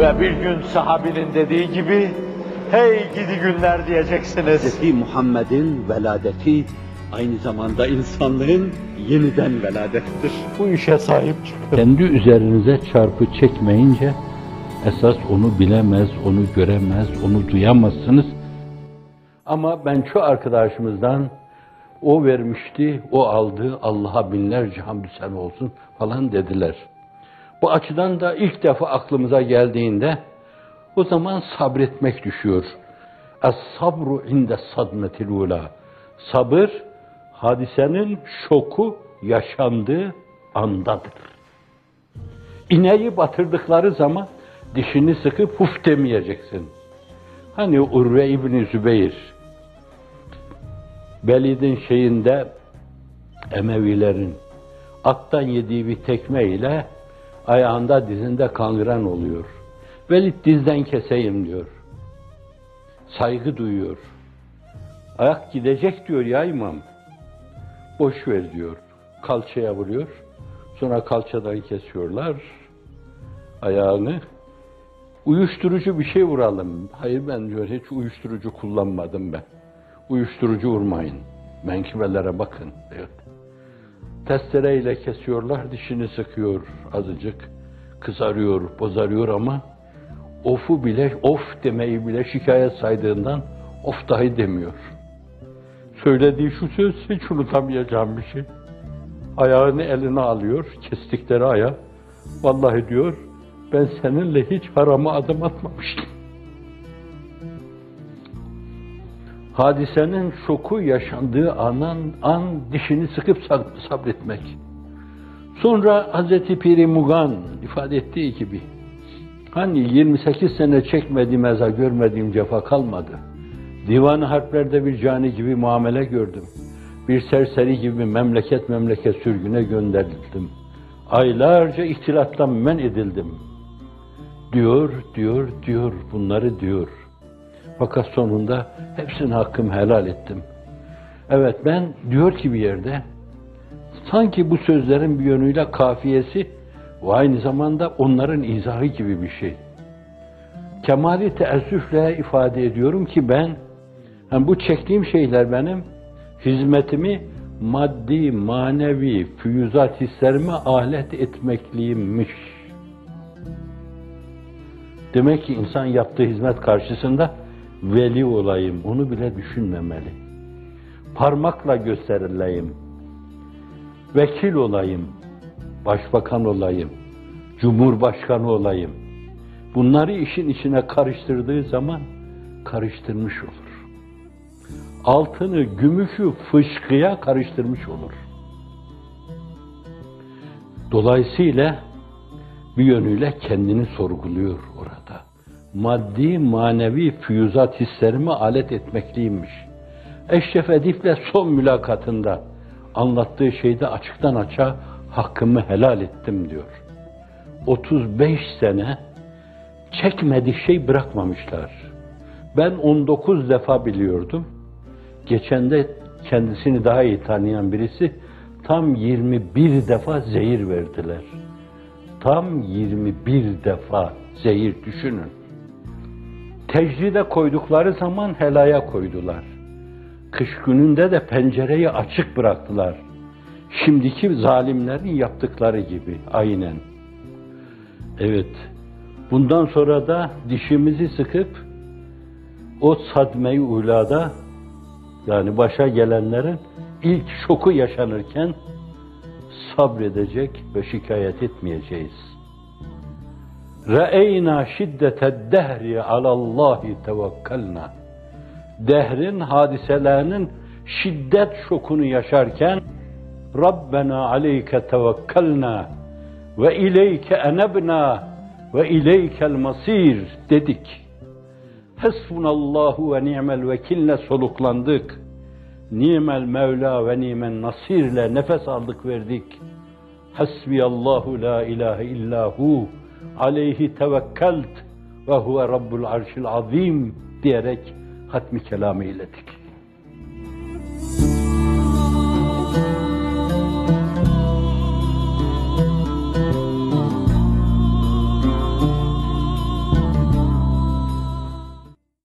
Ve bir gün sahabinin dediği gibi, hey gidi günler diyeceksiniz. Hz. Muhammed'in veladeti aynı zamanda insanlığın yeniden veladettir. Bu işe sahip çıkın. Kendi üzerinize çarpı çekmeyince esas onu bilemez, onu göremez, onu duyamazsınız. Ama ben şu arkadaşımızdan o vermişti, o aldı, Allah'a binlerce hamdü sen olsun falan dediler. Bu açıdan da ilk defa aklımıza geldiğinde o zaman sabretmek düşüyor. Es-sabru inde sadmetil ula. Sabır, hadisenin şoku yaşandığı andadır. İneği batırdıkları zaman dişini sıkıp huf demeyeceksin. Hani Urve İbni Zübeyir, Velid'in şeyinde Emevilerin attan yediği bir tekme ile ayağında dizinde kangren oluyor. Velid dizden keseyim diyor. Saygı duyuyor. Ayak gidecek diyor ya imam. Boş ver diyor. Kalçaya vuruyor. Sonra kalçadan kesiyorlar ayağını. Uyuşturucu bir şey vuralım. Hayır ben diyor hiç uyuşturucu kullanmadım ben. Uyuşturucu vurmayın. Menkibelere bakın diyor. Testereyle kesiyorlar, dişini sıkıyor azıcık. Kızarıyor, bozarıyor ama ofu bile, of demeyi bile şikayet saydığından of dahi demiyor. Söylediği şu söz hiç unutamayacağım bir şey. Ayağını eline alıyor, kestikleri ayağı. Vallahi diyor, ben seninle hiç harama adım atmamıştım. Hadisenin şoku yaşandığı anan an dişini sıkıp sab- sabretmek. Sonra Hazreti Piri Mugan ifade ettiği gibi hani 28 sene çekmediğim eza görmediğim cefa kalmadı. Divan harplerde bir cani gibi muamele gördüm. Bir serseri gibi memleket memleket sürgüne gönderildim. Aylarca ihtilattan men edildim. Diyor, diyor, diyor, bunları diyor. Fakat sonunda hepsini hakkım helal ettim. Evet ben diyor ki bir yerde sanki bu sözlerin bir yönüyle kafiyesi ve aynı zamanda onların izahı gibi bir şey. Kemali teessüfle ifade ediyorum ki ben yani bu çektiğim şeyler benim hizmetimi maddi, manevi, füyüzat hislerime alet etmekliymiş. Demek ki insan yaptığı hizmet karşısında veli olayım, onu bile düşünmemeli. Parmakla gösterileyim, vekil olayım, başbakan olayım, cumhurbaşkanı olayım. Bunları işin içine karıştırdığı zaman karıştırmış olur. Altını, gümüşü fışkıya karıştırmış olur. Dolayısıyla bir yönüyle kendini sorguluyor. Maddi, manevi füyüzat hislerimi alet etmekliymiş. Eşref Edip'le son mülakatında anlattığı şeyde açıktan açığa hakkımı helal ettim diyor. 35 sene çekmediği şey bırakmamışlar. Ben 19 defa biliyordum. Geçen de kendisini daha iyi tanıyan birisi tam 21 defa zehir verdiler. Tam 21 defa zehir düşünün. Tecride koydukları zaman helaya koydular. Kış gününde de pencereyi açık bıraktılar. Şimdiki zalimlerin yaptıkları gibi aynen. Evet. Bundan sonra da dişimizi sıkıp o sadmeyi ulada yani başa gelenlerin ilk şoku yaşanırken sabredecek ve şikayet etmeyeceğiz. Re'eyna şiddeted dehri alallahi tevekkelna. Dehrin hadiselerinin şiddet şokunu yaşarken Rabbena aleyke tevekkelna ve ileyke enebna ve ileykel masir dedik. Hasbunallahu ve ni'mel vekille soluklandık. Nimel Mevla ve nimen nasirle nefes aldık verdik. Hasbiyallahu la ilahe illahu aleyhi tevekkelt ve huve rabbul arşil azim diyerek hatmi kelamı iledik.